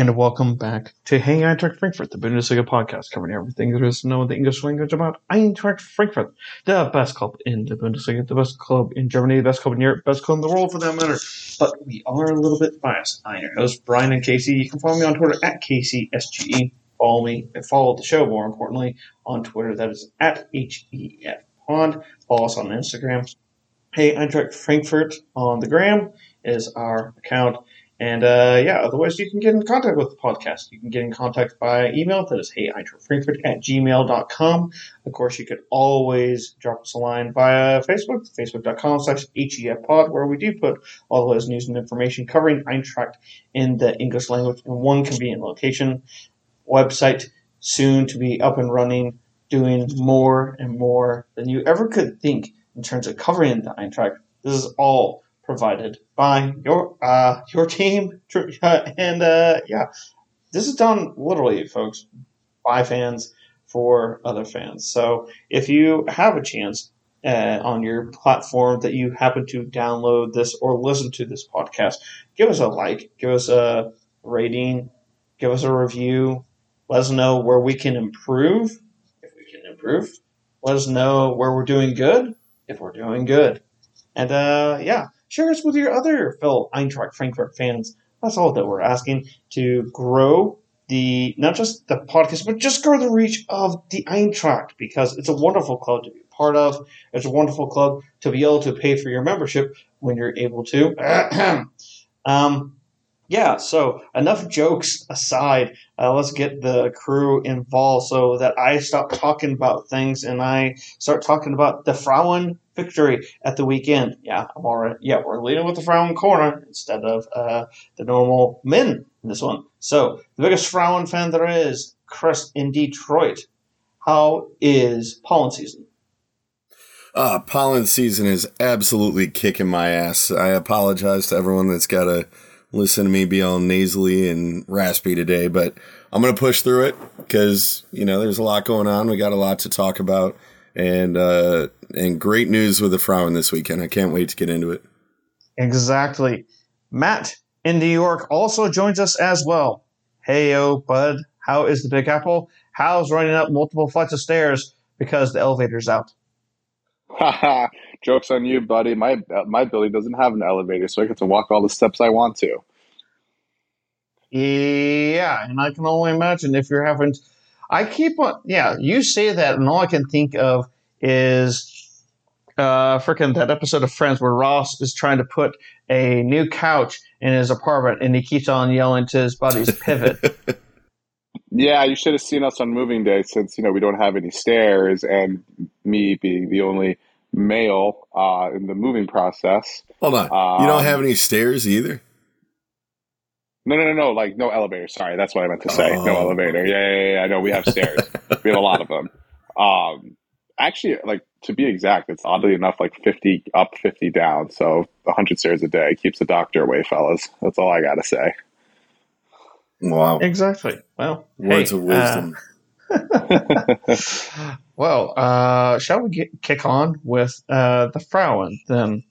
and welcome back to Hey Eintracht Frankfurt, the Bundesliga podcast covering everything there is to know in the English language about Eintracht Frankfurt, the best club in the Bundesliga, the best club in Germany, the best club in Europe, best club in the world for that matter. But we are a little bit biased. I'm your host, Brian and Casey. You can follow me on Twitter at KCSGE. Follow me and follow the show, more importantly, on Twitter. That is at HEF Pod. Follow us on Instagram. Hey Eintracht Frankfurt on the gram is our account. And uh, yeah, otherwise you can get in contact with the podcast. You can get in contact by email. That is heyeintrachtfrankfurt at gmail.com. Of course, you could always drop us a line via Facebook, facebook.com slash HEFpod, where we do put all those news and information covering Eintracht in the English language in one convenient location. Website soon to be up and running, doing more and more than you ever could think in terms of covering the Eintracht. This is all provided by your uh, your team, and uh, yeah, this is done literally, folks, by fans for other fans. So if you have a chance uh, on your platform that you happen to download this or listen to this podcast, give us a like, give us a rating, give us a review. Let us know where we can improve, if we can improve. Let us know where we're doing good, if we're doing good. And uh, yeah, share us with your other fellow Eintracht Frankfurt fans. That's all that we're asking to grow the not just the podcast, but just grow the reach of the Eintracht because it's a wonderful club to be part of. It's a wonderful club to be able to pay for your membership when you're able to. um, yeah, so enough jokes aside, uh, let's get the crew involved so that I stop talking about things and I start talking about the Frauen victory at the weekend. Yeah, I'm already, yeah, we're leading with the Frauen corner instead of uh, the normal men in this one. So, the biggest Frauen fan there is, Chris in Detroit. How is pollen season? Uh, pollen season is absolutely kicking my ass. I apologize to everyone that's got to listen to me be all nasally and raspy today, but I'm going to push through it because, you know, there's a lot going on. We got a lot to talk about and, uh, and great news with the Frauen this weekend. I can't wait to get into it. Exactly. Matt in New York also joins us as well. Hey, yo, bud. How is the Big Apple? How's running up multiple flights of stairs because the elevator's out? Haha, jokes on you, buddy. My my building doesn't have an elevator, so I get to walk all the steps I want to. Yeah, and I can only imagine if you're having. I keep on. Yeah, you say that, and all I can think of is uh, freaking that episode of Friends where Ross is trying to put a new couch in his apartment, and he keeps on yelling to his buddies, "Pivot." Yeah, you should have seen us on moving day since you know we don't have any stairs, and me being the only male uh, in the moving process. Hold on, Um, you don't have any stairs either. No, no, no, no. Like no elevator. Sorry, that's what I meant to say. No Oh. elevator. Yeah, yeah, yeah. I know we have stairs. we have a lot of them. Um, actually, like to be exact, it's oddly enough like fifty up, fifty down. So hundred stairs a day keeps the doctor away, fellas. That's all I gotta say. Wow, exactly. Well, words hey, of wisdom. uh, well, uh, shall we get, kick on with uh, the Frauen then?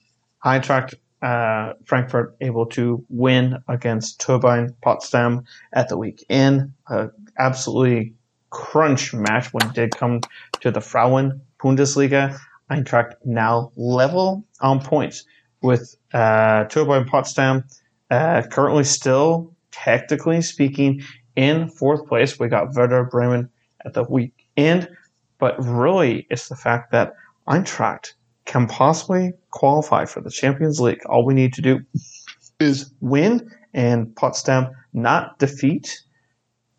Eintracht uh, Frankfurt able to win against Turbine Potsdam at the weekend. Uh, absolutely crunch match when it did come to the Frauen Bundesliga. Eintracht now level on points with uh, Turbine Potsdam. Uh, currently, still technically speaking, in fourth place. We got Werder Bremen at the weekend, but really, it's the fact that Eintracht can possibly qualify for the Champions League. All we need to do is win and Potsdam not defeat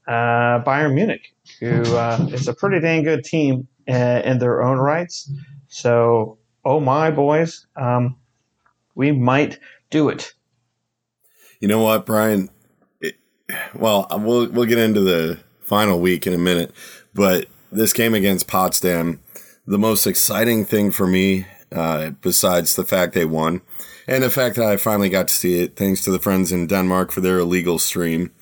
uh, Bayern Munich, who uh, is a pretty dang good team uh, in their own rights. So, oh my boys, um, we might do it. You know what, Brian? It, well, we'll we'll get into the final week in a minute, but this game against Potsdam, the most exciting thing for me, uh, besides the fact they won, and the fact that I finally got to see it, thanks to the friends in Denmark for their illegal stream.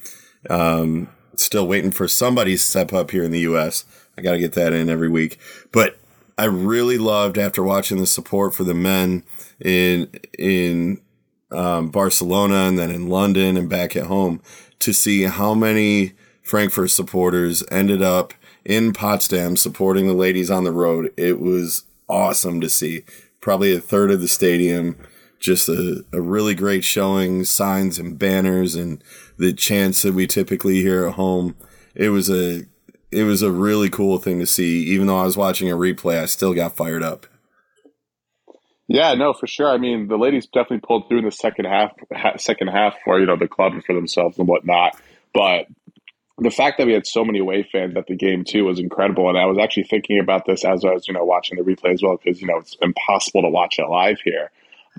Um, still waiting for somebody to step up here in the U.S. I got to get that in every week, but I really loved after watching the support for the men in in um, Barcelona and then in London and back at home to see how many Frankfurt supporters ended up in Potsdam supporting the ladies on the road. It was awesome to see. Probably a third of the stadium, just a, a really great showing, signs and banners and the chants that we typically hear at home. It was a it was a really cool thing to see. Even though I was watching a replay, I still got fired up. Yeah, no, for sure. I mean, the ladies definitely pulled through in the second half, second half for you know the club and for themselves and whatnot. But the fact that we had so many away fans at the game too was incredible. And I was actually thinking about this as I was you know watching the replay as well because you know it's impossible to watch it live here.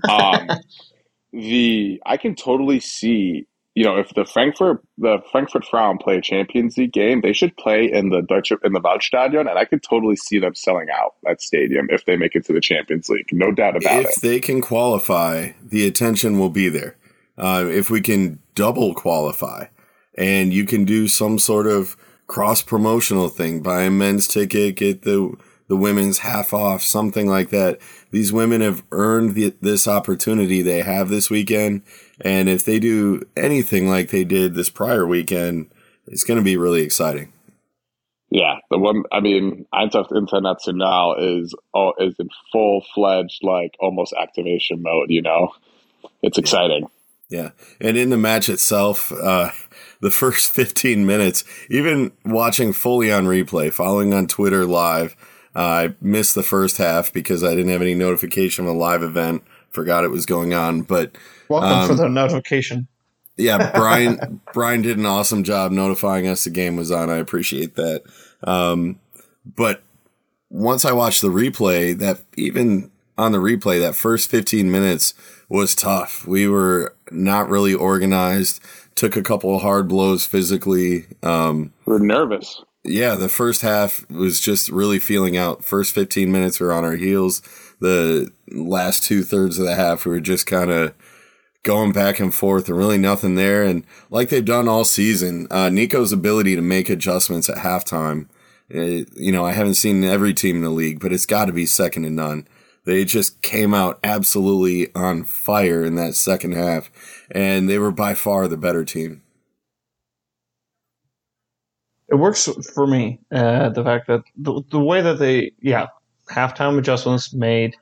Um, the I can totally see you know, if the Frankfurt the Frankfurt Frauen play a Champions League game, they should play in the Deutsche in the Waldstadion, and I could totally see them selling out that stadium if they make it to the Champions League. No doubt about if it. If they can qualify, the attention will be there. Uh, if we can double qualify, and you can do some sort of cross promotional thing, buy a men's ticket, get the the women's half off, something like that. These women have earned the, this opportunity they have this weekend and if they do anything like they did this prior weekend, it's going to be really exciting. Yeah, the one I mean, Eintracht International is oh is in full fledged like almost activation mode. You know, it's exciting. Yeah, and in the match itself, uh, the first fifteen minutes, even watching fully on replay, following on Twitter live, uh, I missed the first half because I didn't have any notification of a live event. Forgot it was going on, but Welcome um, for the notification. Yeah, Brian Brian did an awesome job notifying us the game was on. I appreciate that. Um, but once I watched the replay, that even on the replay, that first 15 minutes was tough. We were not really organized. Took a couple of hard blows physically. Um, we're nervous. Yeah, the first half was just really feeling out. First 15 minutes we were on our heels. The last two thirds of the half we were just kind of going back and forth and really nothing there. And like they've done all season, uh, Niko's ability to make adjustments at halftime, it, you know, I haven't seen every team in the league, but it's got to be second to none. They just came out absolutely on fire in that second half, and they were by far the better team. It works for me. Uh, the fact that the, the way that they, yeah, halftime adjustments made,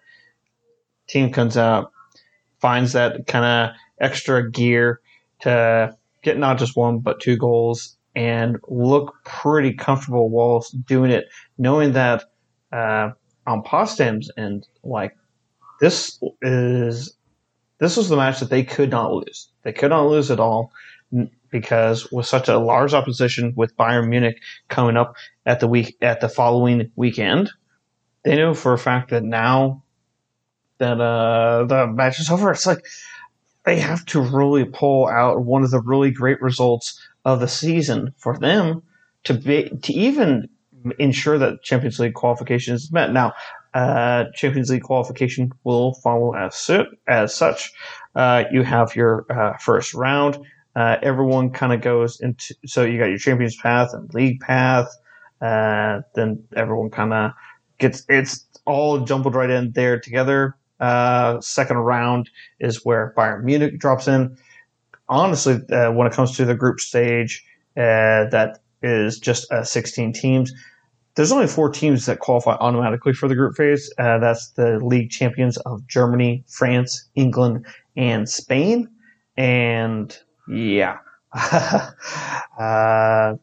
team comes out, finds that kind of extra gear to get not just one but two goals and look pretty comfortable while doing it, knowing that uh, on Potsdam's and like this is this was the match that they could not lose. They could not lose at all because with such a large opposition with Bayern Munich coming up at the week at the following weekend, they knew for a fact that now that uh, the match is over. It's like they have to really pull out one of the really great results of the season for them to be to even ensure that Champions League qualification is met. Now, uh, Champions League qualification will follow as su- as such. Uh, you have your uh, first round. Uh, everyone kind of goes into so you got your Champions path and League path. Uh, then everyone kind of gets it's all jumbled right in there together. Uh, second round is where Bayern Munich drops in. Honestly, when it comes to the group stage, that is just uh, 16 teams. There's only four teams that qualify automatically for the group phase. Uh, that's the league champions of Germany, France, England, and Spain. And yeah, uh,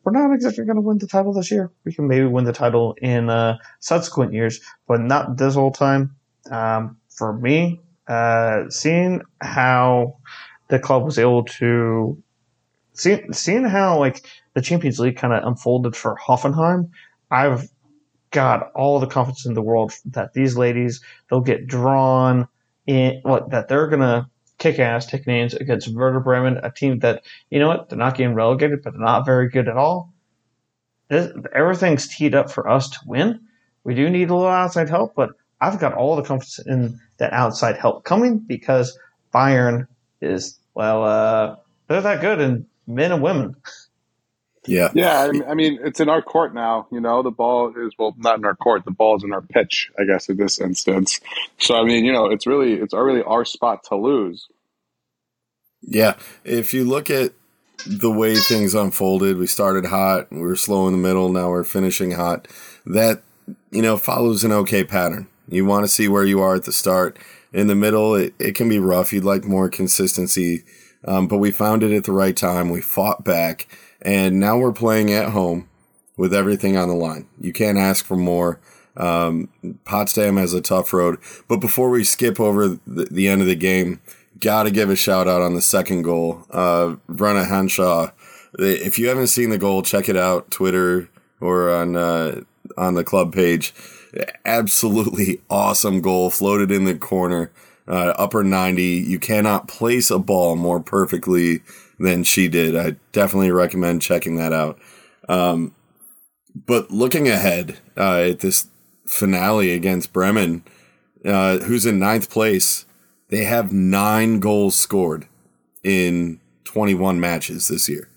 we're not exactly going to win the title this year. We can maybe win the title in uh, subsequent years, but not this whole time. Um, for me, uh, seeing how the club was able to see, seeing how like the Champions League kind of unfolded for Hoffenheim, I've got all the confidence in the world that these ladies they'll get drawn in what that they're gonna kick ass, take names against Werder Bremen, a team that you know what they're not getting relegated, but they're not very good at all. This, everything's teed up for us to win. We do need a little outside help, but I've got all the confidence in that outside help coming because Bayern is well, uh, they're that good in men and women. Yeah, yeah. I mean, it's in our court now. You know, the ball is well, not in our court. The ball is in our pitch, I guess, in this instance. So, I mean, you know, it's really, it's really our spot to lose. Yeah, if you look at the way things unfolded, we started hot, we were slow in the middle, now we're finishing hot. That you know follows an okay pattern. You want to see where you are at the start. In the middle, it, it can be rough. You'd like more consistency, um, but we found it at the right time. We fought back, and now we're playing at home with everything on the line. You can't ask for more. Um, Potsdam has a tough road. But before we skip over the, the end of the game, got to give a shout out on the second goal. Uh, Brenna Henshaw. If you haven't seen the goal, check it out, Twitter or on uh, on the club page. Absolutely awesome goal, floated in the corner, uh, upper 90. You cannot place a ball more perfectly than she did. I definitely recommend checking that out. Um, but looking ahead uh, at this finale against Bremen, uh, who's in ninth place, they have nine goals scored in 21 matches this year.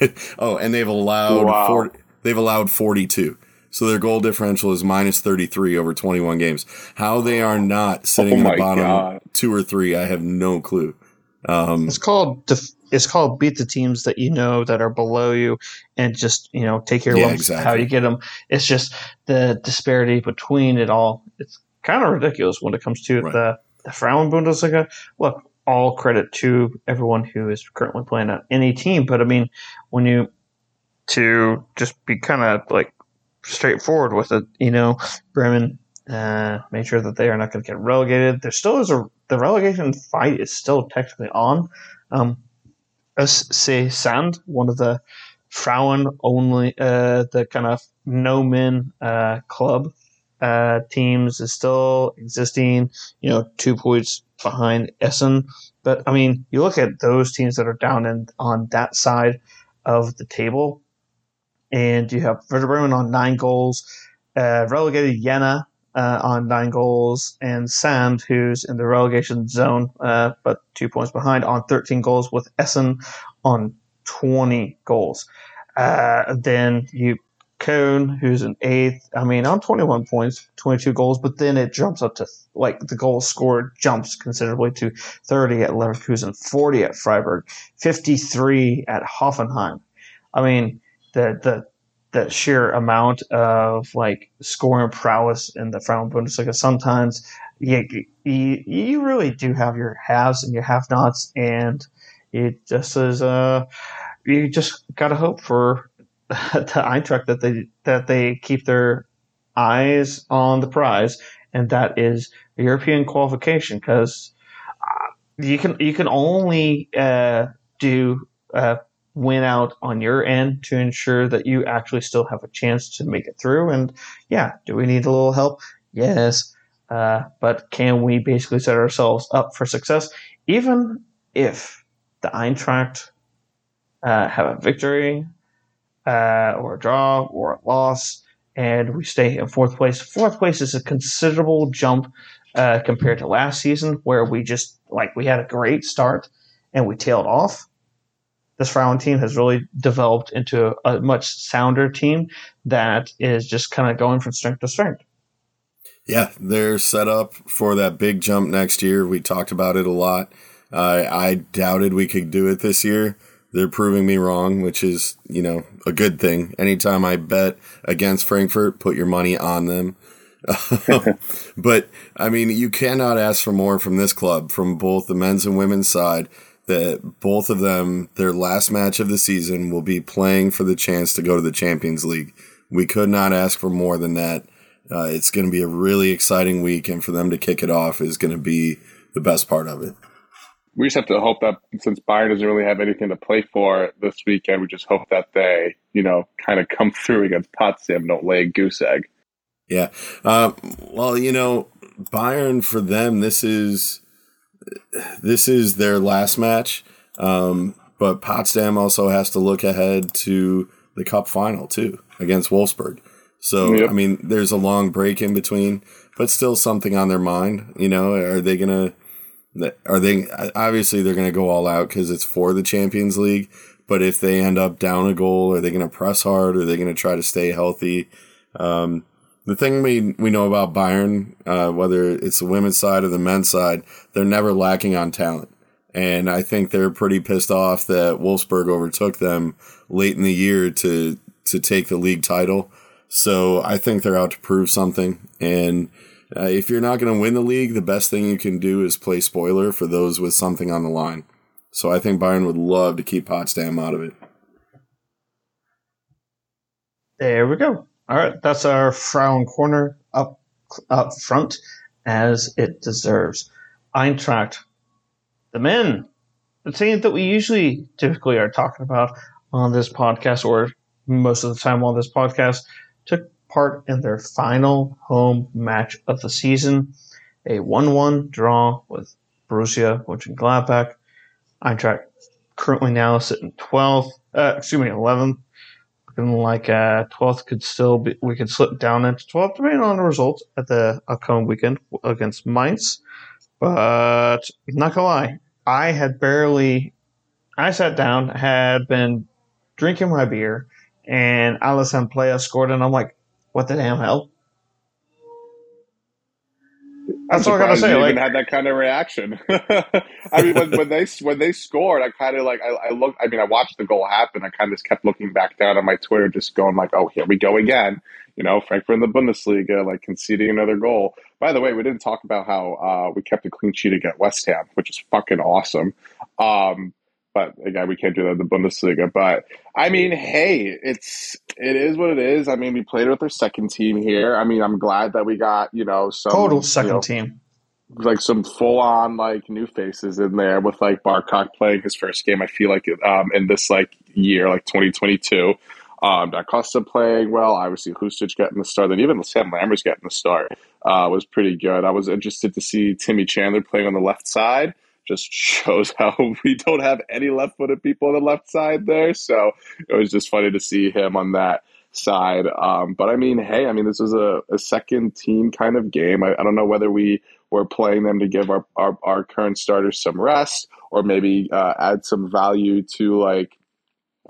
oh, and they've allowed Wow. 40, they've allowed 42. So their goal differential is minus 33 over 21 games. How they are not sitting Oh in the bottom God. two or three, I have no clue. Um, It's called def- it's called beat the teams that you know that are below you, and just you know take your Yeah, lumps exactly. how you get them. It's just the disparity between it all. It's kind of ridiculous when it comes to Right. the the Frauen Bundesliga. Look, all credit to everyone who is currently playing on any team, but I mean, when you to just be kind of like straightforward with it, you know, Bremen uh, made sure that they are not going to get relegated. There still is a the relegation fight is still technically on. Um, SC Sand, one of the Frauen only, uh, the kind of no men uh, club uh, teams is still existing. You know, two points behind Essen. But I mean, you look at those teams that are down in on that side of the table, and you have Werder Bremen on nine goals, uh, relegated Jena uh, on nine goals, and Sand, who's in the relegation zone, uh, but two points behind, on 13 goals, with Essen on 20 goals. Uh, then you Cone, who's in eighth, I mean, on 21 points, 22 goals, but then it jumps up to, like, the goal scored jumps considerably to 30 at Leverkusen, 40 at Freiburg, 53 at Hoffenheim. I mean, the, the, the sheer amount of like scoring prowess in the Frauen Bundesliga. Sometimes you, you, you really do have your haves and your have nots, and it just is uh you just gotta hope for the Eintracht that they that they keep their eyes on the prize, and that is European qualification because uh, you can you can only uh, do uh, win out on your end to ensure that you actually still have a chance to make it through. And yeah, do we need a little help? Yes. Uh, but can we basically set ourselves up for success, even if the Eintracht uh, have a victory uh, or a draw or a loss, and we stay in fourth place? Fourth place is a considerable jump uh, compared to last season, where we just like we had a great start and we tailed off this Frauen team has really developed into a, a much sounder team that is just kind of going from strength to strength. Yeah, they're set up for that big jump next year. We talked about it a lot. Uh, I doubted we could do it this year. They're proving me wrong, which is, you know, a good thing. Anytime I bet against Frankfurt, put your money on them. but I mean, you cannot ask for more from this club, from both the men's and women's side. That both of them, their last match of the season, will be playing for the chance to go to the Champions League. We could not ask for more than that. Uh, it's going to be a really exciting week, and for them to kick it off is going to be the best part of it. We just have to hope that since Bayern doesn't really have anything to play for this weekend, we just hope that they, you know, kind of come through against Potsdam, don't lay a goose egg. Yeah. Uh, well, you know, Bayern for them, this is this is their last match. Um, but Potsdam also has to look ahead to the cup final too against Wolfsburg. So Yep. I mean, there's a long break in between, but still something on their mind. You know, are they gonna? Are they obviously they're gonna go all out because it's for the Champions League. But if they end up down a goal, are they gonna press hard? Are they gonna try to stay healthy? Um, the thing we we know about Bayern, uh, whether it's the women's side or the men's side, they're never lacking on talent. And I think they're pretty pissed off that Wolfsburg overtook them late in the year to to take the league title. So I think they're out to prove something. And uh, if you're not going to win the league, the best thing you can do is play spoiler for those with something on the line. So I think Bayern would love to keep Potsdam out of it. There we go. All right, that's our Frauen corner up up front as it deserves. Eintracht, the men, the team that we usually typically are talking about on this podcast, or most of the time on this podcast, took part in their final home match of the season, a 1-1 draw with Borussia Mönchengladbach. Eintracht currently now sitting 12th, uh, excuse me, 11th looking like uh, 12th could still be, we could slip down into 12th depending on the results at the upcoming weekend against Mainz. But not gonna lie, I had barely, I sat down, had been drinking my beer, and Alassane Plea scored, and I'm like, what the damn hell? That's all I gotta say. You like, even had that kind of reaction. I mean, when, when, they when they scored, I kind of like I, I look. I mean, I watched the goal happen. I kind of just kept looking back down on my Twitter, just going like, "Oh, here we go again." You know, Frankfurt in the Bundesliga, like conceding another goal. By the way, we didn't talk about how uh, we kept a clean sheet against West Ham, which is fucking awesome. Um, but again, we can't do that in the Bundesliga. But I mean, hey, it's it is what it is. I mean, we played with our second team here. I mean, I'm glad that we got you know some total second you know, team, like some full on like new faces in there with like Barkok playing his first game. I feel like um, in this like year, like 2022. Um, Da Costa playing well. Obviously, Hrustic getting the start, and even Sam Lammers getting the start uh, was pretty good. I was interested to see Timmy Chandler playing on the left side just shows how we don't have any left footed people on the left side there. So it was just funny to see him on that side. Um, but I mean, hey, I mean, this is a, a second team kind of game. I, I, don't know whether we were playing them to give our, our, our current starters some rest or maybe uh, add some value to like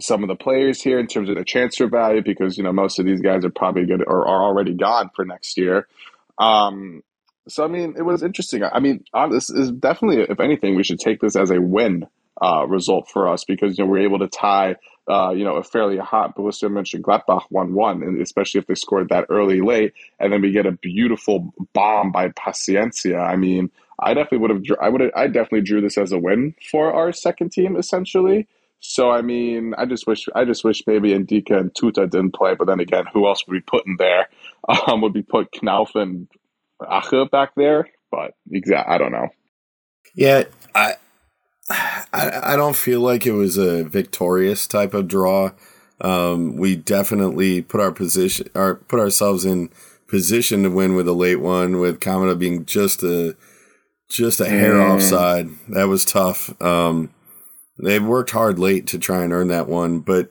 some of the players here in terms of the transfer value because you know most of these guys are probably good or are already gone for next year. Um, so I mean, it was interesting. I mean, this is definitely, if anything, we should take this as a win uh, result for us because you know we're able to tie, uh, you know, a fairly hot Borussia Mönchengladbach one-one, and especially if they scored that early late, and then we get a beautiful bomb by Paciencia. I mean, I definitely would have, I would, I definitely drew this as a win for our second team, essentially. So I mean, I just wish, I just wish maybe Ndicka and Tuta didn't play, but then again, who else would be put in there? Um, would be put Knauf and Ache back there, but exact I don't know. Yeah, I, I I don't feel like it was a victorious type of draw. Um, we definitely put our position or put ourselves in position to win with a late one with Kamada being just a just a hair mm. offside. That was tough. Um, they worked hard late to try and earn that one, but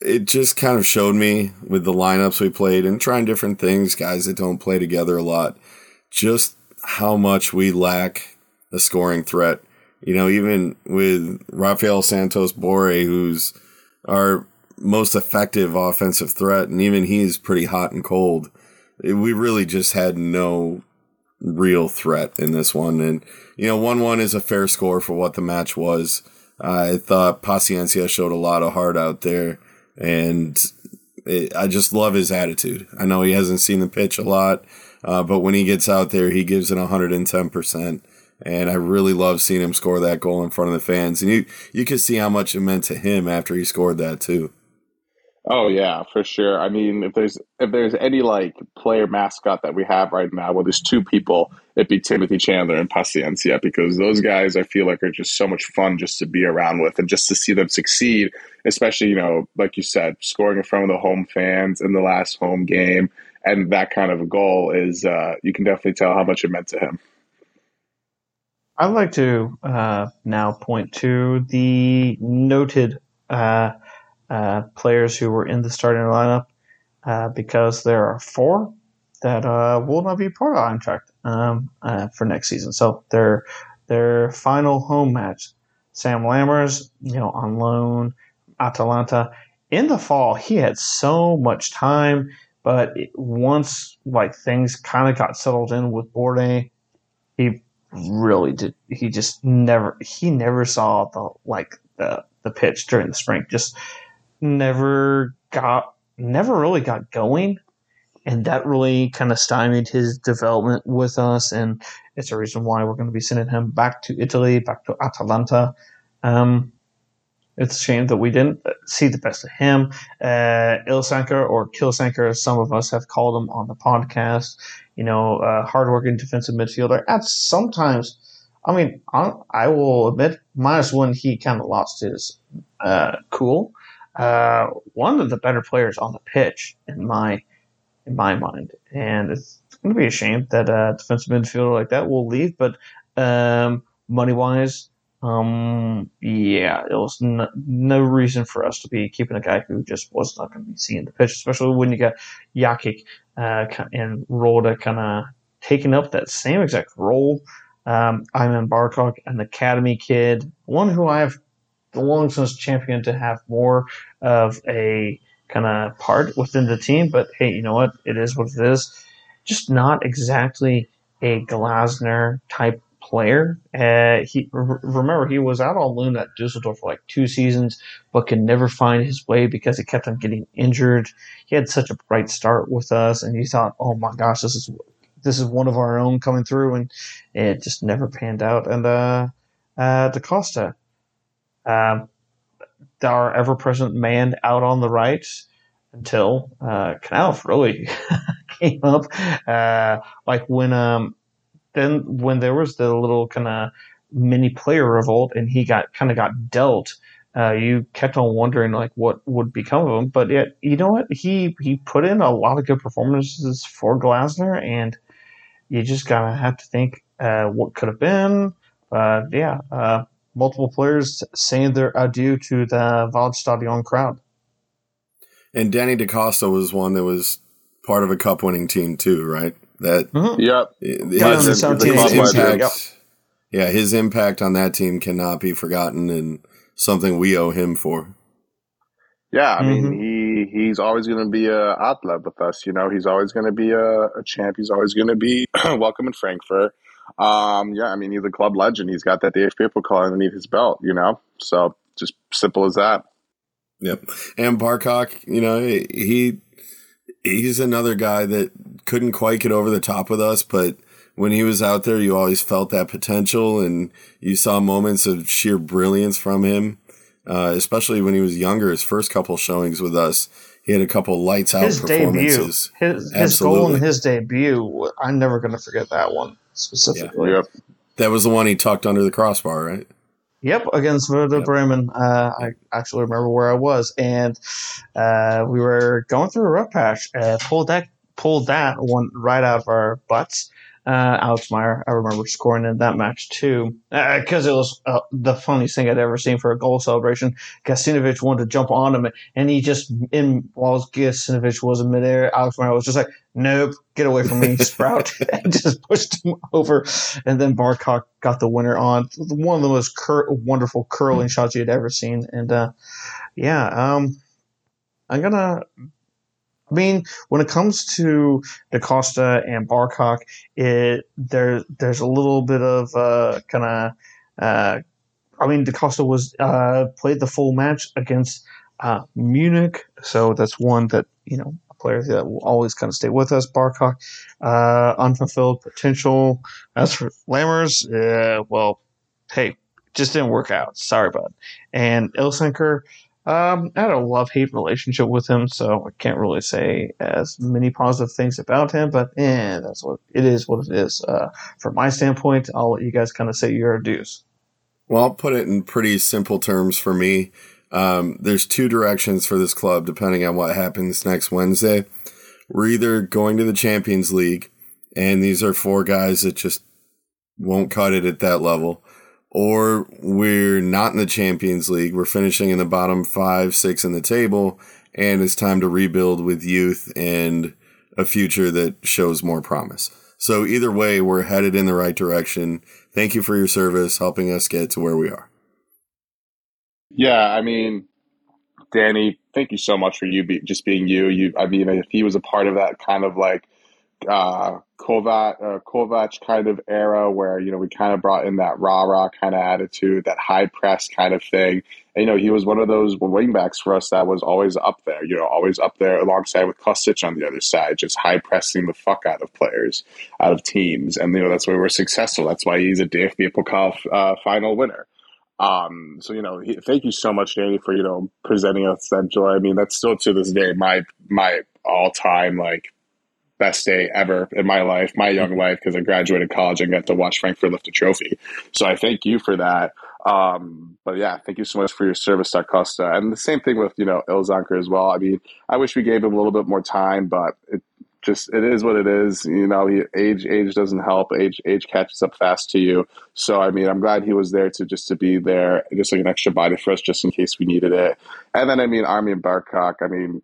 it just kind of showed me with the lineups we played and trying different things, guys that don't play together a lot, just how much we lack a scoring threat. You know, even with Rafael Santos Borré, who's our most effective offensive threat, and even he's pretty hot and cold. We really just had no real threat in this one. And, you know, 1 1 is a fair score for what the match was. I thought Paciencia showed a lot of heart out there and it, I just love his attitude. I know he hasn't seen the pitch a lot, uh, but when he gets out there, he gives it 110%. And I really love seeing him score that goal in front of the fans. And you, you can see how much it meant to him after he scored that, too. Oh yeah, for sure. I mean, if there's if there's any like player mascot that we have right now, well, there's two people. It'd be Timothy Chandler and Paciencia because those guys I feel like are just so much fun just to be around with and just to see them succeed. Especially you know, like you said, scoring in front of the home fans in the last home game and that kind of a goal is uh, you can definitely tell how much it meant to him. I'd like to uh, now point to the noted. Uh, uh, players who were in the starting lineup uh, because there are four that uh, will not be part of Eintracht um, uh, for next season. So their their final home match, Sam Lammers, you know, on loan, Atalanta. In the fall, he had so much time, but once like things kind of got settled in with Borré, he really did. He just never he never saw the like the the pitch during the spring. Just never got never really got going and that really kind of stymied his development with us. And it's a reason why we're going to be sending him back to Italy, back to Atalanta. Um, it's a shame that we didn't see the best of him. Uh, Ilsanker or Killsanker, as some of us have called him on the podcast. You know, uh, hardworking defensive midfielder. At sometimes, I mean, I, I will admit, minus when he kind of lost his uh, cool. Uh, one of the better players on the pitch, in my in my mind. And it's going to be a shame that a defensive midfielder like that will leave. But um, money wise, um, yeah, it was no, no, reason for us to be keeping a guy who just was not going to be seeing the pitch, especially when you got Jakic uh, and Rode kind of taking up that same exact role. Um, Aymen Barkok, an academy kid, one who I have long since championed to have more of a kind of part within the team. But hey, you know what? It is what it is. Just not exactly a Glasner type player. Uh, he remember he was out on loan at Dusseldorf for like two seasons, but could never find his way because he kept on getting injured. He had such a bright start with us, and you thought, oh my gosh, this is this is one of our own coming through, and it just never panned out. And uh, uh, Da Costa. Um, our ever present man out on the right until uh, Knauf really came up. Uh, like when um, then when there was the little kind of mini player revolt and he got kind of got dealt. Uh, you kept on wondering like what would become of him, but yet you know what he he put in a lot of good performances for Glasner, and you just gotta have to think uh, what could have been. But yeah, uh, multiple players saying their adieu to the Waldstadion crowd. And Danny DaCosta was one that was part of a cup winning team too, right? That mm-hmm. yep. His, his impact, yep. yeah, his impact on that team cannot be forgotten and something we owe him for. Yeah, I mean mm-hmm. he he's always going to be a athlete with us. You know, he's always going to be a, a champ. He's always going to be welcome in Frankfurt. Um, yeah, I mean, he's a club legend. He's got that DFB Pokal underneath his belt, you know? So just simple as that. Yep. And Barkok, you know, he he's another guy that couldn't quite get over the top with us, but when he was out there, you always felt that potential and you saw moments of sheer brilliance from him. Uh, especially when he was younger, his first couple showings with us, he had a couple lights out his performances. Debut, his, his goal in his debut, I'm never going to forget that one specifically. Yeah. Yep. That was the one he tucked under the crossbar, right? Yep, against Werder yep. Bremen. Uh, I actually remember where I was, and uh, we were going through a rough patch. Uh, pulled that pulled that one right out of our butts, uh, Alex Meier, I remember scoring in that match too, because uh, it was uh, the funniest thing I'd ever seen for a goal celebration. Gacinovic wanted to jump on him, and he just, in while Gacinovic was in midair, Alex Meier was just like, "Nope, get away from me, Sprout," and just pushed him over. And then Barkok got the winner on one of the most cur- wonderful curling shots you had ever seen. And uh, yeah, um, I'm gonna I mean, when it comes to DaCosta and Barkok, it there there's a little bit of uh, kind of. Uh, I mean, DaCosta was uh, played the full match against uh, Munich, so that's one that you know a player that will always kind of stay with us. Barkok, uh, unfulfilled potential. As for Lammers, well, hey, just didn't work out. Sorry, bud. And Ilsanker, um, I had a love hate relationship with him, so I can't really say as many positive things about him. But eh, that's what it is. What it is. Uh, from my standpoint, I'll let you guys kind of say your adieus. Well, I'll put it in pretty simple terms for me. Um, there's two directions for this club depending on what happens next Wednesday. We're either going to the Champions League, and these are four guys that just won't cut it at that level or we're not in the Champions League. We're finishing in the bottom five, six in the table, and it's time to rebuild with youth and a future that shows more promise. So either way, we're headed in the right direction. Thank you for your service, helping us get to where we are. Yeah, I mean, Danny, thank you so much for you be, just being you. You, I mean, if he was a part of that kind of like uh, Kovac, uh, Kovac kind of era where, you know, we kind of brought in that rah rah kind of attitude, that high press kind of thing. And, you know, he was one of those wingbacks for us that was always up there, you know, always up there alongside with Kostic on the other side, just high pressing the fuck out of players, out of teams. And, you know, that's why we're successful. That's why he's a DFB Pokal uh, final winner. Um, so you know, he, thank you so much, Danny, for you know presenting us that joy. I mean, that's still to this day my my all time like best day ever in my life, my young life, because I graduated college and got to watch Frankfurt lift a trophy. So I thank you for that. Um, but yeah, thank you so much for your service, Costa. And the same thing with, you know, Ilsanker as well. I mean, I wish we gave him a little bit more time, but it just, it is what it is. You know, he, age, age doesn't help. Age, age catches up fast to you. So, I mean, I'm glad he was there to just to be there, just like an extra body for us, just in case we needed it. And then, I mean, Aymen Barkok, I mean,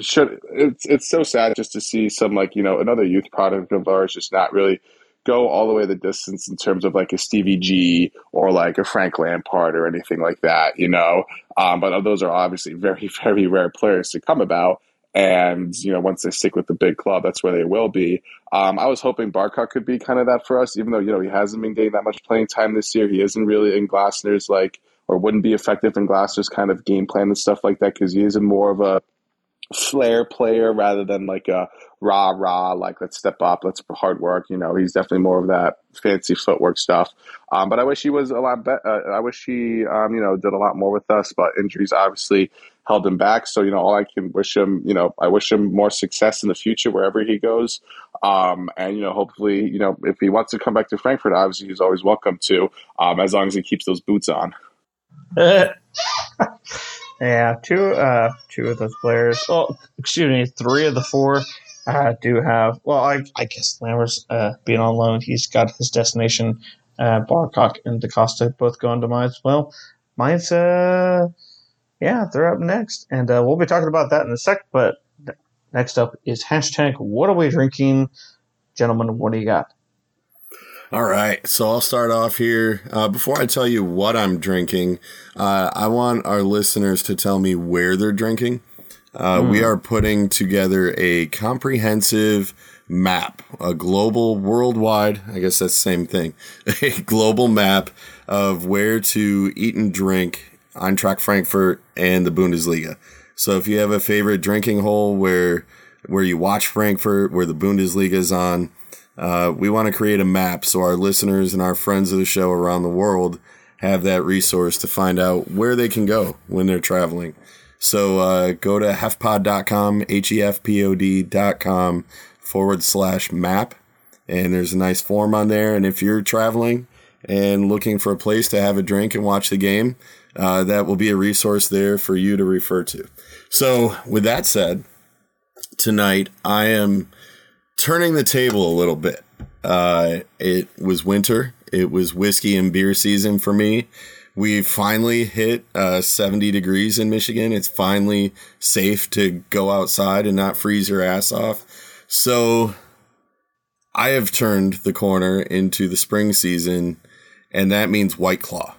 should it's it's so sad just to see some like you know another youth product of ours just not really go all the way the distance in terms of like a Stevie G or like a Frank Lampard or anything like that, you know. Um, but those are obviously very very rare players to come about. And you know, once they stick with the big club, that's where they will be. Um, I was hoping Barkok could be kind of that for us, even though you know he hasn't been getting that much playing time this year. He isn't really in Glasner's like, or wouldn't be effective in Glasner's kind of game plan and stuff like that because he is more of a flair player rather than like a rah rah like let's step up let's hard work you know he's definitely more of that fancy footwork stuff. Um, but i wish he was a lot better uh, i wish he um, you know did a lot more with us but injuries obviously held him back. So you know all i can wish him you know i wish him more success in the future wherever he goes. Um, and you know hopefully you know if he wants to come back to frankfurt obviously he's always welcome to um, as long as he keeps those boots on Yeah, two uh two of those players. Well, excuse me, three of the four uh, do have. Well, I I guess Lammers uh, being on loan, he's got his destination. Uh, Barkok and DaCosta both going to Mainz as well. Mainz uh yeah, they're up next, and uh, we'll be talking about that in a sec. But next up is hashtag What are we drinking, gentlemen? What do you got? All right, so I'll start off here. Uh, before I tell you what I'm drinking, uh, I want our listeners to tell me where they're drinking. Uh, mm. We are putting together a comprehensive map, a global, worldwide, I guess that's the same thing, a global map of where to eat and drink Eintracht Frankfurt and the Bundesliga. So if you have a favorite drinking hole where where you watch Frankfurt, where the Bundesliga is on, uh, we want to create a map so our listeners and our friends of the show around the world have that resource to find out where they can go when they're traveling. So uh, go to hefpod.com, H E F P O D.com forward slash map. And there's a nice form on there. And if you're traveling and looking for a place to have a drink and watch the game, uh, that will be a resource there for you to refer to. So, with that said, tonight I am turning the table a little bit. Uh, it was winter. It was whiskey and beer season for me. We finally hit uh, 70 degrees in Michigan. It's finally safe to go outside and not freeze your ass off. So I have turned the corner into the spring season, and that means White Claw.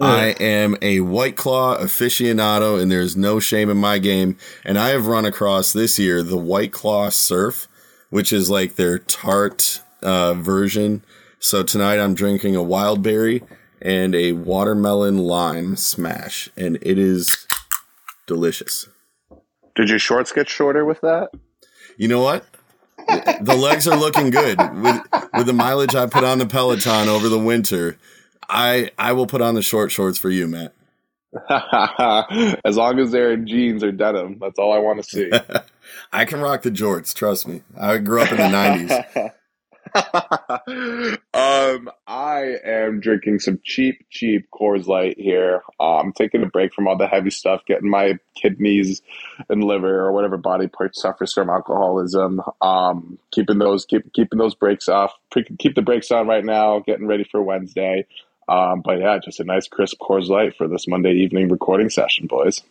I am a White Claw aficionado, and there's no shame in my game. And I have run across this year the White Claw Surf, which is like their tart uh, version. So tonight I'm drinking a wild berry and a watermelon lime smash, and it is delicious. Did your shorts get shorter with that? You know what? the legs are looking good with with the mileage I put on the Peloton over the winter. I I will put on the short shorts for you, Matt. as long as they're in jeans or denim, that's all I want to see. I can rock the jorts. Trust me. I grew up in the nineties. um, I am drinking some cheap, cheap Coors Light here. I'm um, taking a break from all the heavy stuff, getting my kidneys and liver or whatever body part suffers from alcoholism. Um, keeping those keep keeping those breaks off. Keep the breaks on right now. Getting ready for Wednesday. Um, but yeah, just a nice crisp Coors Light for this Monday evening recording session, boys.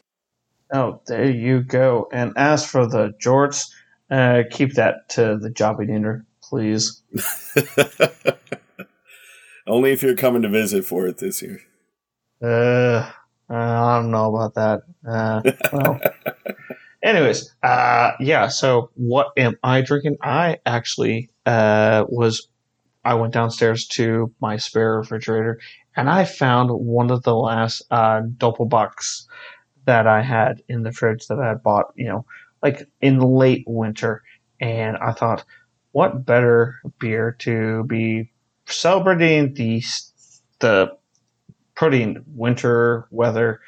Oh, there you go. And as for the jorts, uh, keep that to the jobby dinner, please. Only if you're coming to visit for it this year. Uh, I don't know about that. Uh, well, Anyways, uh, yeah. So what am I drinking? I actually uh, was. I went downstairs to my spare refrigerator, and I found one of the last uh, Doppelbocks that I had in the fridge that I had bought. You know, like in late winter, and I thought, what better beer to be celebrating the the putting winter weather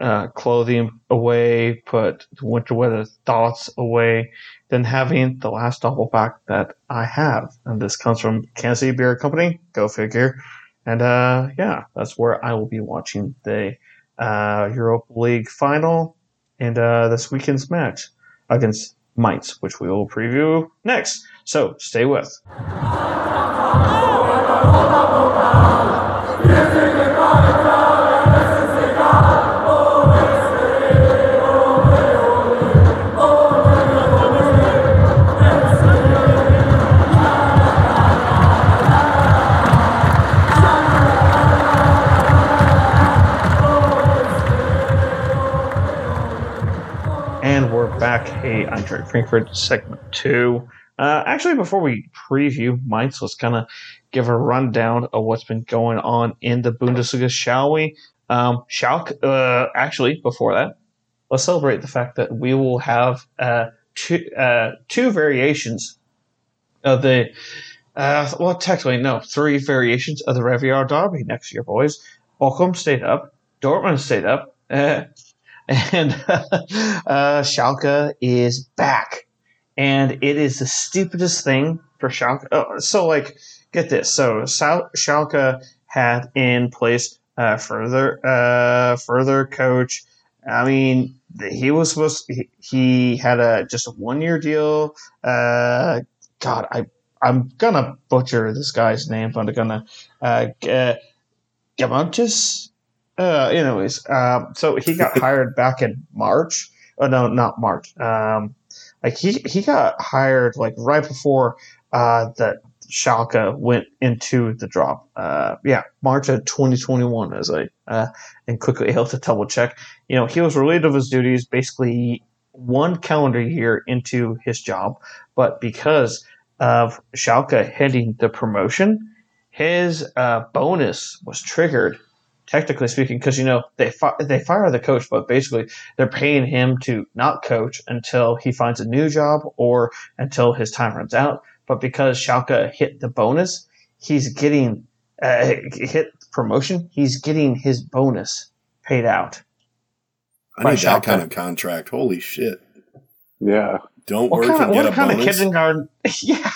uh, clothing away, put winter weather thoughts away, than having the last Doppelbock that I have. And this comes from Kansas City Beer Company. Go figure. And uh, yeah, that's where I will be watching the uh, Europa League final and uh, this weekend's match against Mainz, which we will preview next. So stay with. back. Hey, Eintracht Frankfurt segment two. Uh, actually, before we preview Mainz, let's kind of give a rundown of what's been going on in the Bundesliga, shall we? Um, Schalke, uh, actually, before that, let's celebrate the fact that we will have uh, two, uh, two variations of the, uh, well, technically, no, three variations of the Revier Derby next year, boys. Bochum stayed up, Dortmund stayed up, uh, and uh, Schalke is back. And it is the stupidest thing for Schalke. Oh, so, like, get this. So, Schalke had in place uh, further, uh, further coach. I mean, he was supposed. he, he had a just a one year deal. Uh, God, I I'm gonna butcher this guy's name. But I'm gonna uh, G- Gamontis. Uh, anyways, um, so he got hired back in March. Oh no, not March. Um, like he he got hired like right before uh that Schalke went into the drop. Uh, yeah, March of 2021, as I uh, and quickly able to double check. You know, he was relieved of his duties basically one calendar year into his job, but because of Schalke hitting the promotion, his uh, bonus was triggered. Technically speaking, because you know they fi- they fire the coach, but basically they're paying him to not coach until he finds a new job or until his time runs out. But because Schalke hit the bonus, he's getting uh, hit promotion. He's getting his bonus paid out. I By need that kind of contract. Holy shit! Yeah. Don't What work kind, and get what a kind of kindergarten? yeah.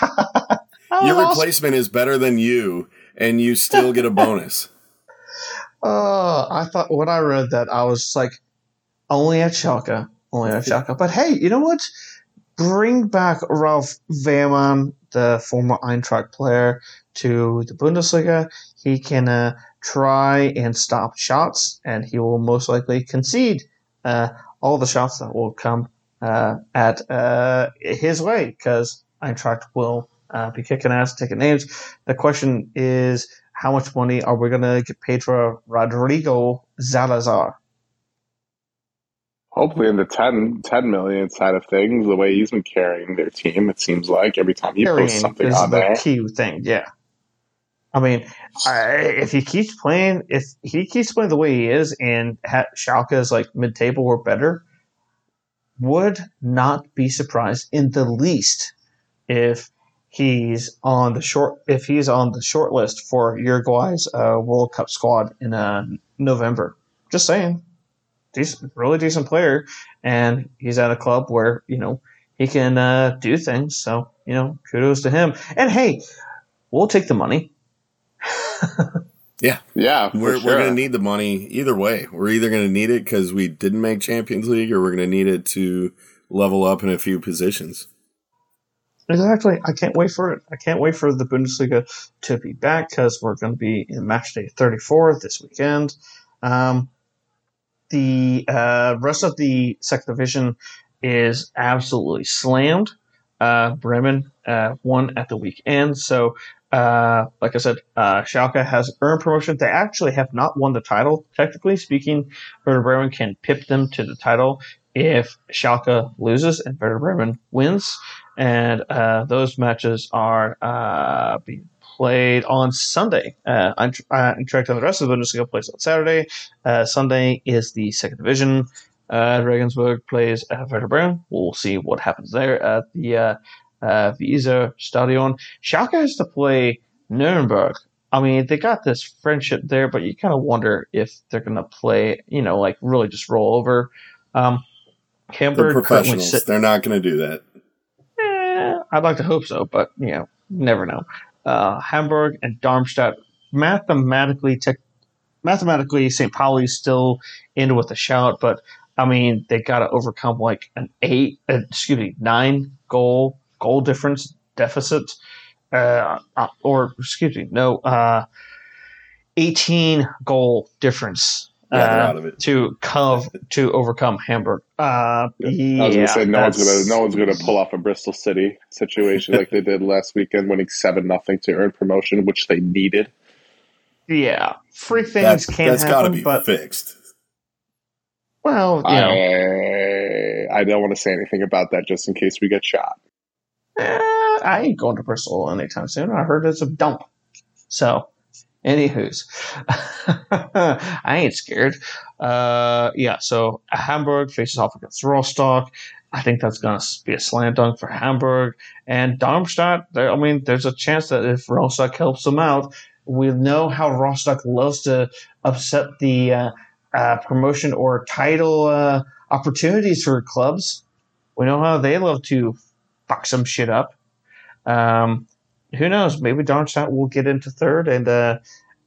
Your Oh, replacement is better than you, and you still get a bonus. Oh, I thought when I read that, I was like, only at Schalke, only at Schalke. But hey, you know what? Bring back Ralf Fährmann, the former Eintracht player, to the Bundesliga. He can uh, try and stop shots, and he will most likely concede uh, all the shots that will come uh, at uh, his way because Eintracht will uh, be kicking ass, taking names. The question is, how much money are we going to get paid for Rodrigo Zalazar? Hopefully in the 10, 10 million side of things, the way he's been carrying their team, it seems like every time he Carrying posts something on the there. key thing, yeah. I mean, I, if he keeps playing, if he keeps playing the way he is, and ha- Schalke is like mid-table or better, would not be surprised in the least if he's on the short if he's on the short list for Uruguay's uh, World Cup squad in uh, November. Just saying, decent, really decent player, and he's at a club where you know he can uh, do things. So you know, kudos to him. And hey, we'll take the money. Yeah, yeah, We're, sure. we're going to need the money either way. We're either going to need it because we didn't make Champions League, or we're going to need it to level up in a few positions. Exactly. I can't wait for it. I can't wait for the Bundesliga to be back because we're going to be in match day 34 this weekend. Um, the uh, rest of the second division is absolutely slammed. Uh, Bremen uh, won at the weekend. So, uh, like I said, uh, Schalke has earned promotion. They actually have not won the title, technically speaking. Werder Bremen can pip them to the title if Schalke loses and Werder Bremen wins. And uh, those matches are uh, being played on Sunday. Uh, Eintracht and the rest of the Bundesliga plays on Saturday. Uh, Sunday is the second division. Uh, Regensburg plays uh, Werder Bremen. We'll see what happens there at the uh, uh, Weser Stadion. Schalke has to play Nuremberg. I mean, they got this friendship there, but you kind of wonder if they're going to play, you know, like really just roll over. Um, Hamburg They're professionals. Sit- they're not going to do that. I'd like to hope so, but you know, never know. Uh, Hamburg and Darmstadt mathematically, mathematically, St. Pauli's still in with a shout, but I mean, they got to overcome like an eight, uh, excuse me, nine goal goal difference deficit, uh, uh or excuse me, no, uh, eighteen goal difference yeah, uh, to cov to overcome Hamburg. Uh, yeah, I was gonna say no one's gonna no one's gonna pull off a Bristol City situation like they did last weekend, winning seven nothing to earn promotion, which they needed. Yeah, free things can't that's happen, gotta be but fixed. Well, you know. I, I don't want to say anything about that just in case we get shot. Eh, I ain't going to Bristol anytime soon. I heard it's a dump. So Anywho's, I ain't scared. Uh, yeah, so Hamburg faces off against Rostock. I think that's going to be a slam dunk for Hamburg. And Darmstadt, I mean, there's a chance that if Rostock helps them out, we know how Rostock loves to upset the uh, uh, promotion or title uh, opportunities for clubs. We know how they love to fuck some shit up. Um, who knows? Maybe Darmstadt will get into third, and uh,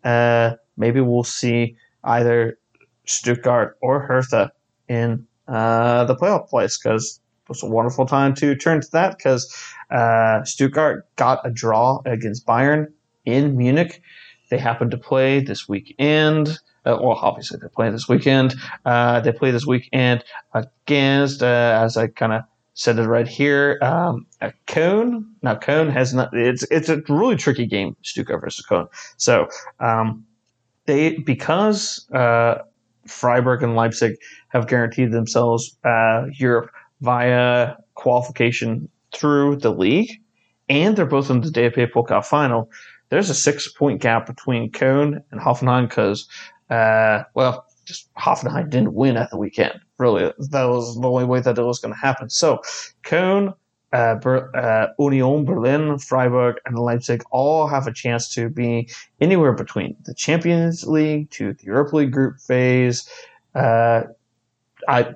uh, maybe we'll see either Stuttgart or Hertha in uh, the playoff place because it was a wonderful time to turn to that because uh, Stuttgart got a draw against Bayern in Munich. They happened to play this weekend. Uh, well, obviously they're playing this weekend. Uh, they play this weekend against, uh, as I kind of said it right here. Um, a Köln. Now Köln has not. It's it's a really tricky game, Stuttgart versus Köln. So um, they because uh, Freiburg and Leipzig have guaranteed themselves uh, Europe via qualification through the league, and they're both in the DFB Pokal final. There's a six point gap between Köln and Hoffenheim because, uh, well, just Hoffenheim didn't win at the weekend. Really, that was the only way that it was going to happen. So, Köln, uh, Ber- uh, Union Berlin, Freiburg, and Leipzig all have a chance to be anywhere between the Champions League to the Europa League group phase. Uh,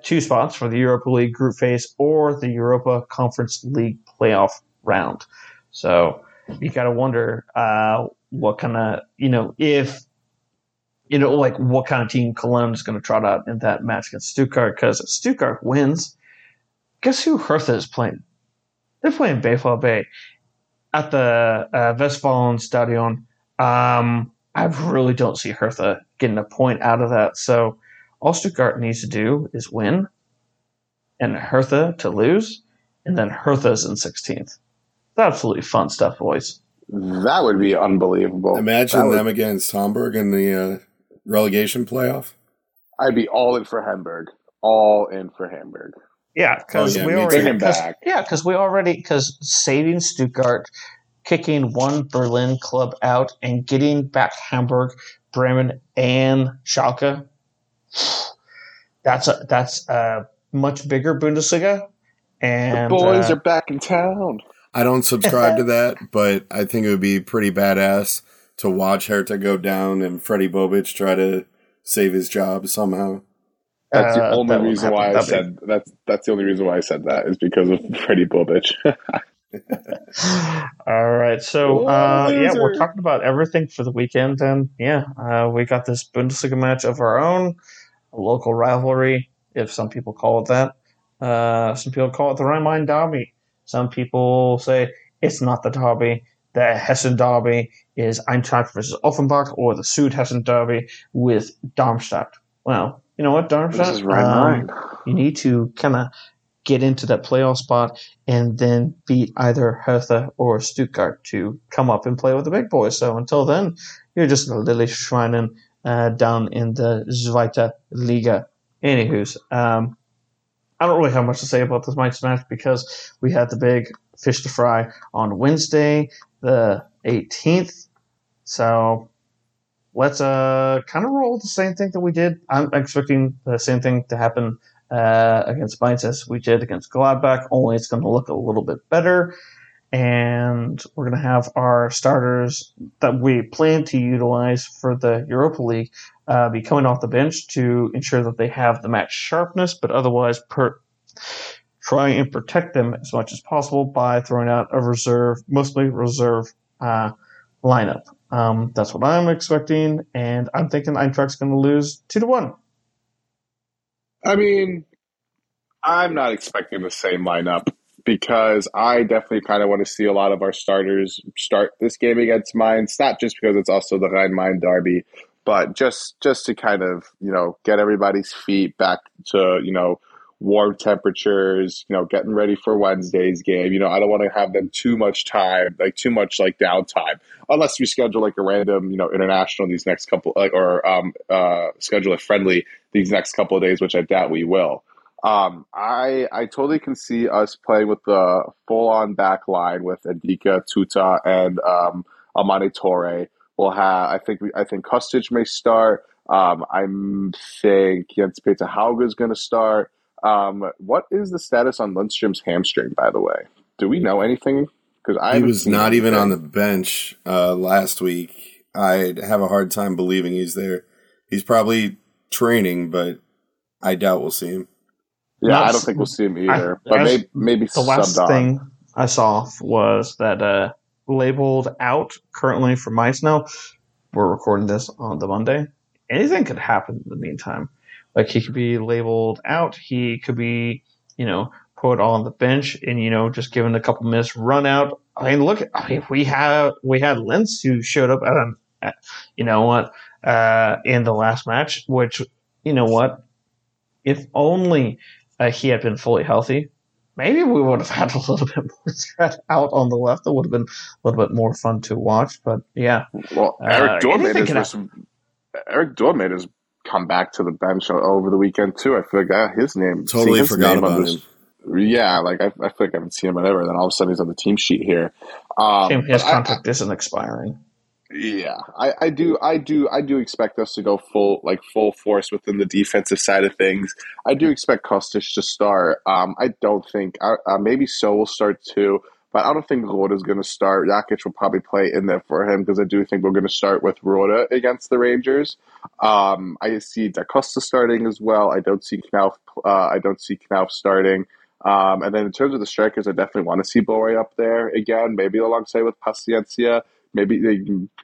two spots for the Europa League group phase or the Europa Conference League playoff round. So you got to wonder uh, what kind of you know if you know, like what kind of team Cologne is going to trot out in that match against Stuttgart. Because if Stuttgart wins, guess who Hertha is playing? They're playing BVB at the uh, Westfalen Stadion. Um, I really don't see Hertha getting a point out of that. So all Stuttgart needs to do is win, and Hertha to lose, and then Hertha's in 16th. It's absolutely fun stuff, boys. That would be unbelievable. Imagine would... them against Hamburg in the uh, relegation playoff? I'd be all in for Hamburg. All in for Hamburg. Yeah, because oh, yeah, we already cause, yeah, because we already because saving Stuttgart, kicking one Berlin club out, and getting back Hamburg, Bremen, and Schalke. That's a that's a much bigger Bundesliga. And the boys uh, are back in town. I don't subscribe to that, but I think it would be pretty badass to watch Hertha go down and Freddie Bobic try to save his job somehow. That's the uh, only reason why I said that's that's the only reason why I said that is because of Freddie Bobic. All right, so uh, yeah, we're talking about everything for the weekend, and yeah, uh, we got this Bundesliga match of our own, a local rivalry, if some people call it that. Uh, some people call it the Rhein-Main Derby. Some people say it's not the derby the Hessen Derby is Eintracht versus Offenbach, or the Südhessen Derby with Darmstadt. Well, you know what, Darmstadt? This is right um, You need to kind of get into that playoff spot and then beat either Hertha or Stuttgart to come up and play with the big boys. So until then, you're just a Lily Schreinen uh, down in the Zweite Liga. Anywho's, um, I don't really have much to say about this match because we had the big fish to fry on Wednesday, the 18th. So let's uh kind of roll the same thing that we did. I'm expecting the same thing to happen uh, against Mainz as we did against Gladbach, only it's going to look a little bit better. And we're going to have our starters that we plan to utilize for the Europa League uh, be coming off the bench to ensure that they have the match sharpness, but otherwise per- try and protect them as much as possible by throwing out a reserve, mostly reserve uh, lineup. Um, that's what I'm expecting, and I'm thinking Eintracht's going to lose two to one. I mean, I'm not expecting the same lineup because I definitely kind of want to see a lot of our starters start this game against Mainz. Not just because it's also the Rhein Main derby, but just just to kind of you know get everybody's feet back to you know warm temperatures. You know, getting ready for Wednesday's game. You know, I don't want to have them too much time, like too much like downtime, unless we schedule like a random you know international these next couple like or um uh schedule a friendly these next couple of days, which I doubt we will. Um, I I totally can see us playing with the full on back line with N'Dicka, Tuta, and um, Almamy Touré. We'll have I think we I think Kostic may start. Um, I think Jens Petter Hauge is going to start. Um, what is the status on Lindstrøm's hamstring, by the way? Do we know anything? Because I he was not even on the bench uh, last week. I'd have a hard time believing he's there. He's probably training, but I doubt we'll see him. Yeah, I don't think we'll see him either. I, but maybe maybe the last thing I saw was that uh, labeled out currently for Mainz now. We're recording this on the Monday. Anything could happen in the meantime. Like he could be labeled out. He could be, you know, put on the bench and you know just given a couple minutes run out. I mean, look, I mean, we have we had Lenz who showed up at, you know what uh, in the last match, which you know what, if only uh, he had been fully healthy, maybe we would have had a little bit more threat out on the left. It would have been a little bit more fun to watch. But yeah, well, Eric uh, has Eric Dortmund has come back to the bench over the weekend too. I feel like uh, his name totally his forgot name about him. Yeah, like I, I, feel like I haven't seen him ever. Then all of a sudden he's on the team sheet here. Um, his contract I, isn't expiring. Yeah, I, I do, I do, I do expect us to go full, like full force within the defensive side of things. I do expect Kostic to start. Um, I don't think, uh, uh maybe Sow will start too, but I don't think Rode is going to start. Jakic will probably play in there for him because I do think we're going to start with Rode against the Rangers. Um, I see Da Costa starting as well. I don't see Knauf. Uh, I don't see Knauf starting. Um, and then in terms of the strikers, I definitely want to see Borré up there again, maybe alongside with Paciencia maybe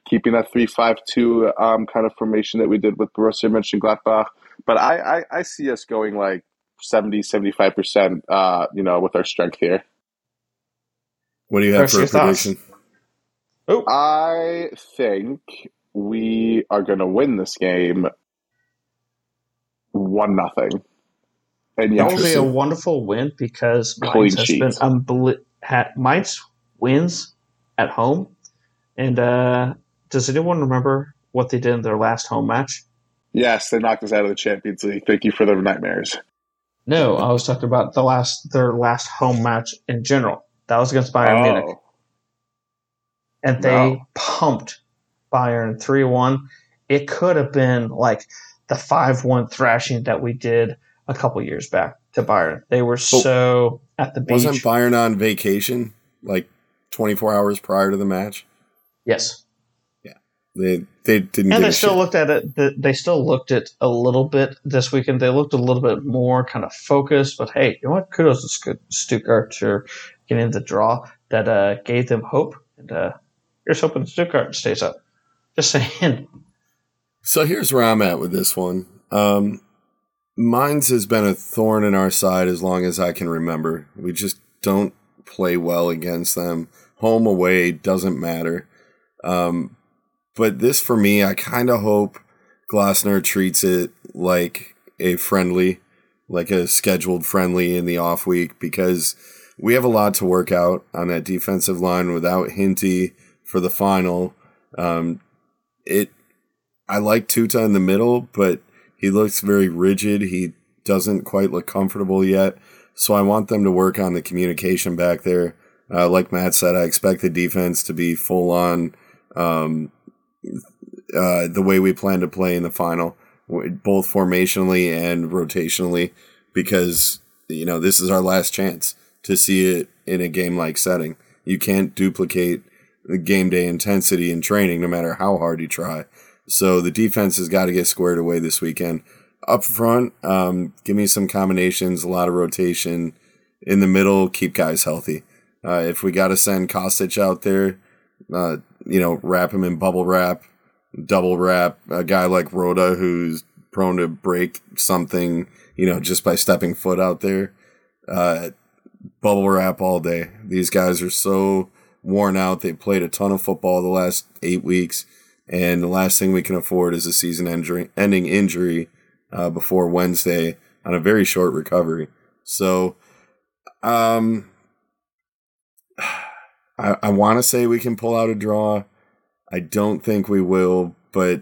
keeping that three five two um, kind of formation that we did with Borussia Mönchengladbach. But I, I, I see us going like 70, 75 percent, uh, you know, with our strength here. What do you have for a prediction? Oh. I think we are going to win this game one nothing. And that will be a wonderful win because Mainz has been unbelievable. Mainz wins at home and uh, does anyone remember what they did in their last home match? Yes, they knocked us out of the Champions League. Thank you for the nightmares. No, I was talking about the last their last home match in general. That was against Bayern oh. Munich, and they no. pumped Bayern three one. It could have been like the five one thrashing that we did a couple years back to Bayern. They were so at the beach. Wasn't Bayern on vacation like twenty four hours prior to the match? Yes. Yeah. They they didn't. And they still shit. looked at it. They still looked at a little bit this weekend. They looked a little bit more kind of focused. But hey, you know what? Kudos to Stuttgart getting the draw that uh, gave them hope. And uh, here's hoping Stuttgart stays up. Just saying. So here's where I'm at with this one. Um, Mainz has been a thorn in our side as long as I can remember. We just don't play well against them. Home away doesn't matter. Um, but this for me, I kind of hope Glasner treats it like a friendly, like a scheduled friendly in the off week because we have a lot to work out on that defensive line without Hinty for the final. Um, it, I like Tuta in the middle, but he looks very rigid. He doesn't quite look comfortable yet. So I want them to work on the communication back there. Uh, like Matt said, I expect the defense to be full on um, uh, the way we plan to play in the final, both formationally and rotationally, because you know this is our last chance to see it in a game like setting. You can't duplicate the game day intensity in training, no matter how hard you try. So the defense has got to get squared away this weekend. Up front, um, give me some combinations, a lot of rotation. In the middle, keep guys healthy. Uh, if we got to send Kostic out there, uh, you know, wrap him in bubble wrap, double wrap. A guy like Rode who's prone to break something, you know, just by stepping foot out there. Uh, bubble wrap all day. These guys are so worn out. They played a ton of football the last eight weeks, and the last thing we can afford is a season ending injury uh, before Wednesday on a very short recovery. So, um, I, I want to say we can pull out a draw. I don't think we will, but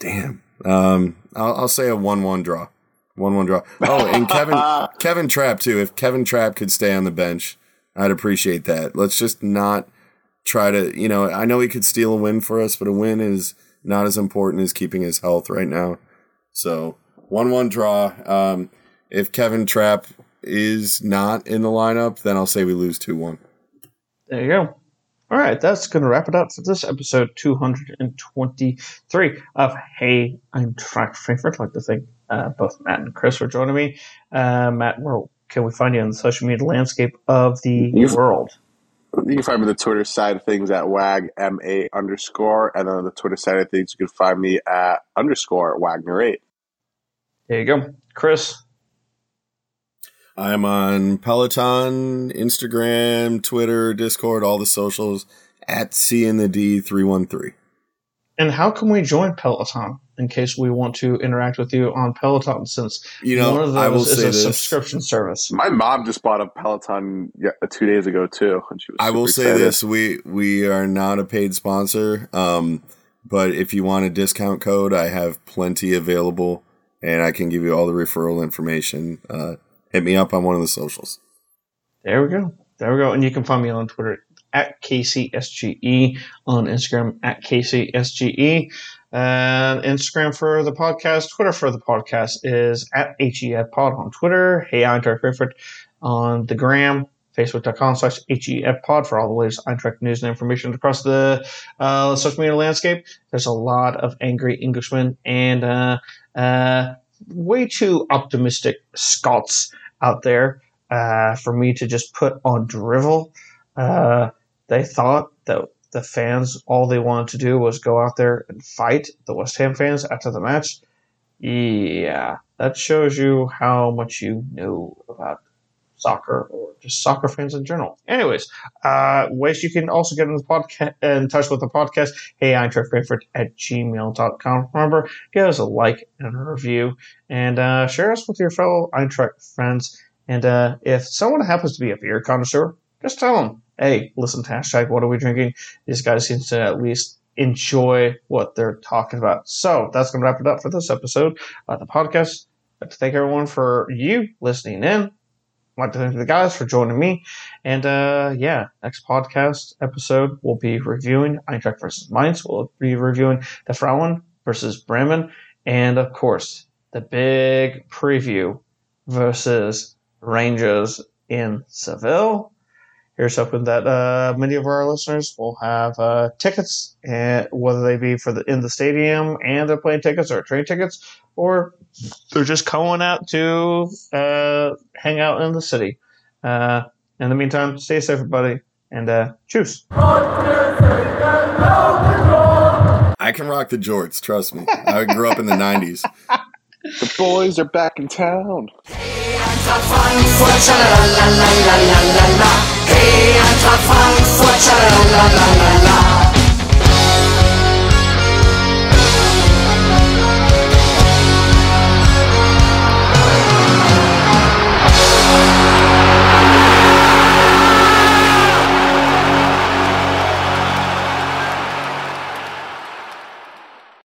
damn. Um, I'll, I'll say a one-one draw. One-one draw. Oh, and Kevin Kevin Trapp too. If Kevin Trapp could stay on the bench, I'd appreciate that. Let's just not try to. You know, I know he could steal a win for us, but a win is not as important as keeping his health right now. So one-one draw. Um, if Kevin Trapp is not in the lineup, then I'll say we lose two-one. There you go. All right, that's going to wrap it up for this episode 223 of Hey Eintracht Frankfurt. I'd like to thank uh, both Matt and Chris for joining me. Uh, Matt, where can we find you on the social media landscape of the you world? You can find me on the Twitter side of things at wag ma underscore, and then on the Twitter side of things, you can find me at underscore wagner eight. There you go, Chris. I'm on Peloton, Instagram, Twitter, Discord, all the socials at C in the D three one three. And how can we join Peloton in case we want to interact with you on Peloton? Since you know, one of those I will is a this. subscription service. My mom just bought a Peloton two days ago too, and she was. I will say excited. this: we we are not a paid sponsor, um, but if you want a discount code, I have plenty available, and I can give you all the referral information. Uh, hit me up on one of the socials. There we go. There we go. And you can find me on Twitter at KCSGE, on Instagram at KCSGE. And Instagram for the podcast, Twitter for the podcast is at HEFpod on Twitter. Hey, Eintracht Frankfurt on the gram, facebook.com slash HEFpod for all the latest Eintracht news and information across the uh, social media landscape. There's a lot of angry Englishmen and uh, uh, way too optimistic Scots out there uh, for me to just put on drivel. Uh, they thought that the fans, all they wanted to do was go out there and fight the West Ham fans after the match. Yeah, that shows you how much you know about soccer or just soccer fans in general. Anyways, uh, ways you can also get in the podcast in touch with the podcast. Hey, Eintracht Frankfurt at gmail.com. Remember, give us a like and a review and uh, share us with your fellow Eintracht friends. And uh, if someone happens to be a beer connoisseur, just tell them, hey, listen to hashtag what are we drinking? These guys seem to at least enjoy what they're talking about. So that's going to wrap it up for this episode of the podcast. I'd like to thank everyone for you listening in. I'd like to thank the guys for joining me. And uh, yeah, next podcast episode, we'll be reviewing Eintracht versus Mainz. We'll be reviewing the Frauen versus Bremen. And of course, the big preview versus Rangers in Seville. Here's hoping that uh, many of our listeners will have uh, tickets, and whether they be for the in the stadium and they're playing tickets or train tickets, or they're just going out to uh, hang out in the city. Uh, in the meantime, stay safe, everybody, and uh, choose. I can rock the jorts, trust me. I grew up in the 90s. The boys are back in town. Hey,